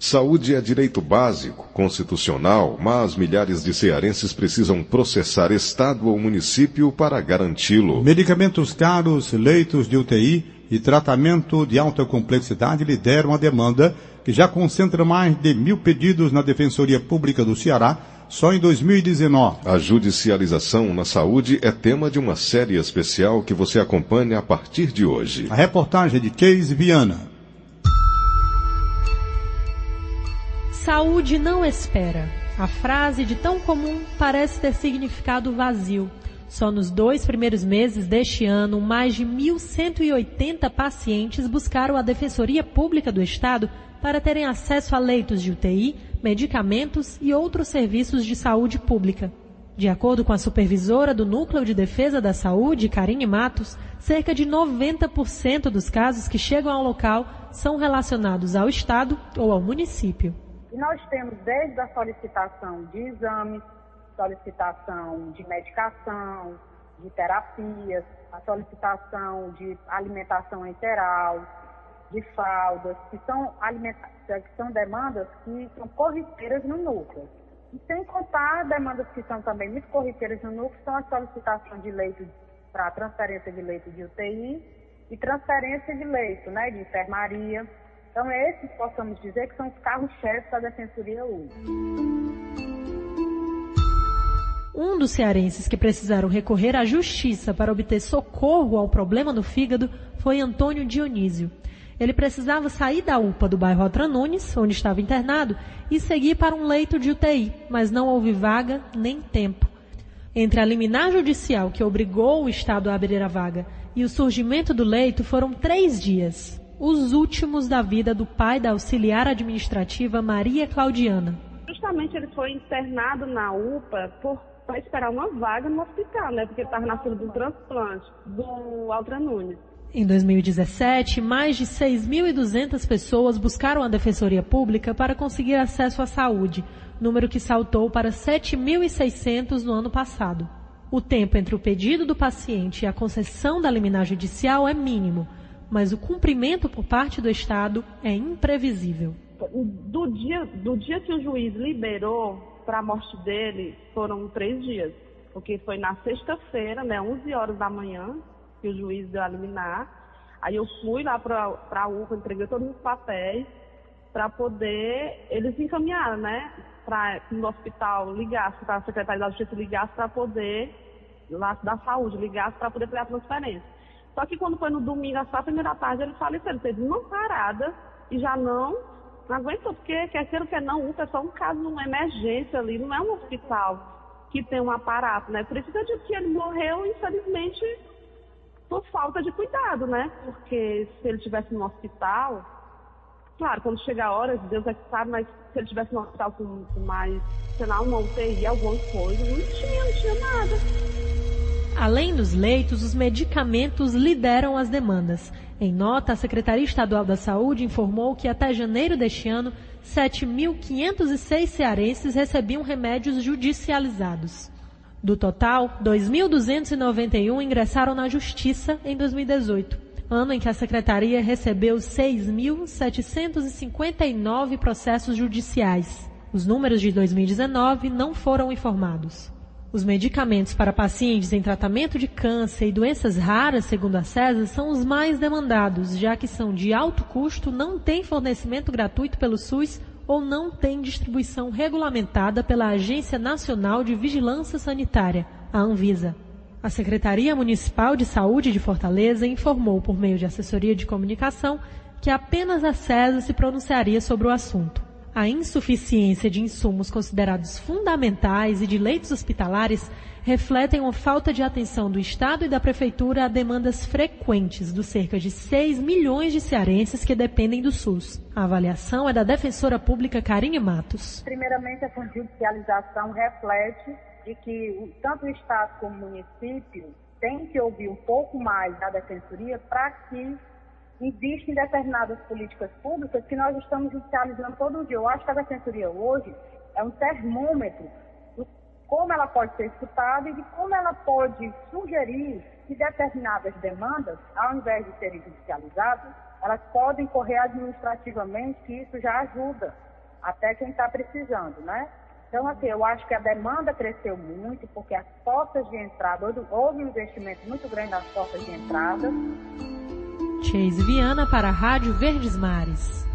Saúde é direito básico, constitucional, mas milhares de cearenses precisam processar Estado ou município para garanti-lo. Medicamentos caros, leitos de UTI e tratamento de alta complexidade lideram a demanda, que já concentra mais de mil pedidos na Defensoria Pública do Ceará só em 2019. A judicialização na saúde é tema de uma série especial que você acompanha a partir de hoje. A reportagem de Case Viana. Saúde não espera. A frase de tão comum parece ter significado vazio. Só nos dois primeiros meses deste ano, mais de 1.180 pacientes buscaram a Defensoria Pública do Estado para terem acesso a leitos de UTI, medicamentos e outros serviços de saúde pública. De acordo com a supervisora do Núcleo de Defesa da Saúde, Karine Matos, cerca de 90% dos casos que chegam ao local são relacionados ao Estado ou ao município. E nós temos desde a solicitação de exames, solicitação de medicação, de terapias, a solicitação de alimentação enteral, de fraldas, que são, que são demandas que são corriqueiras no núcleo. E sem contar demandas que são também muito corriqueiras no núcleo, são a solicitação de leito para transferência de leito de UTI e transferência de leito, né, de enfermaria. Então, esses possamos dizer que são os carros-chefes da Defensoria hoje. Um dos cearenses que precisaram recorrer à justiça para obter socorro ao problema no fígado foi Antônio Dionísio. Ele precisava sair da UPA do bairro Altra Nunes, onde estava internado, e seguir para um leito de UTI, mas não houve vaga nem tempo. Entre a liminar judicial que obrigou o Estado a abrir a vaga e o surgimento do leito foram três dias, os últimos da vida do pai da auxiliar administrativa Maria Claudiana. Justamente ele foi internado na UPA para esperar uma vaga no hospital, né? Porque estava na fila do transplante do Altra Nunes. Em 2017, mais de 6.200 pessoas buscaram a Defensoria Pública para conseguir acesso à saúde, número que saltou para 7.600 no ano passado. O tempo entre o pedido do paciente e a concessão da liminar judicial é mínimo, mas o cumprimento por parte do Estado é imprevisível. Do dia, do dia que o juiz liberou para a morte dele, foram três dias, porque foi na sexta-feira, né, 11 horas da manhã, que o juiz deu a liminar. Aí eu fui lá para a UFA, entreguei todos os papéis para poder eles encaminhar, né? Para o hospital ligasse, para a secretaria da Justiça ligasse para poder, lá da saúde, ligasse para poder fazer a transferência. Só que quando foi no domingo, às quatro da tarde, ele faleceu. Ele teve uma parada e já não, não aguentou, porque quer queira ou quer não, UPA é só um caso, uma emergência ali, não é um hospital que tem um aparato, né? Por isso que eu disse que ele morreu, infelizmente, por falta de cuidado, né? Porque se ele tivesse no hospital, claro, quando chega a hora, Deus é que sabe, mas se ele tivesse no hospital com, com mais, sei lá, uma UTI, alguma coisa, não tinha, não tinha nada. Além dos leitos, os medicamentos lideram as demandas. Em nota, a Secretaria Estadual da Saúde informou que até janeiro deste ano, 7.506 cearenses recebiam remédios judicializados. Do total, 2.291 ingressaram na Justiça em 2018, ano em que a Secretaria recebeu 6.759 processos judiciais. Os números de 2019 não foram informados. Os medicamentos para pacientes em tratamento de câncer e doenças raras, segundo a CESA, são os mais demandados, já que são de alto custo, não têm fornecimento gratuito pelo SUS ou não tem distribuição regulamentada pela Agência Nacional de Vigilância Sanitária, a Anvisa. A Secretaria Municipal de Saúde de Fortaleza informou por meio de assessoria de comunicação que apenas a CESA se pronunciaria sobre o assunto. A insuficiência de insumos considerados fundamentais e de leitos hospitalares refletem uma falta de atenção do Estado e da Prefeitura a demandas frequentes dos cerca de 6 milhões de cearenses que dependem do SUS. A avaliação é da defensora pública Karine Matos. Primeiramente, essa judicialização reflete de que tanto o Estado como o município têm que ouvir um pouco mais da Defensoria para que existem determinadas políticas públicas que nós estamos judicializando todo dia. Eu acho que a Defensoria hoje é um termômetro como ela pode ser escutada e de como ela pode sugerir que determinadas demandas, ao invés de serem judicializadas, elas podem correr administrativamente, que isso já ajuda até quem está precisando, né? Então, assim, eu acho que a demanda cresceu muito, porque as portas de entrada, houve um investimento muito grande nas portas de entrada. Chase Viana para a Rádio Verdes Mares.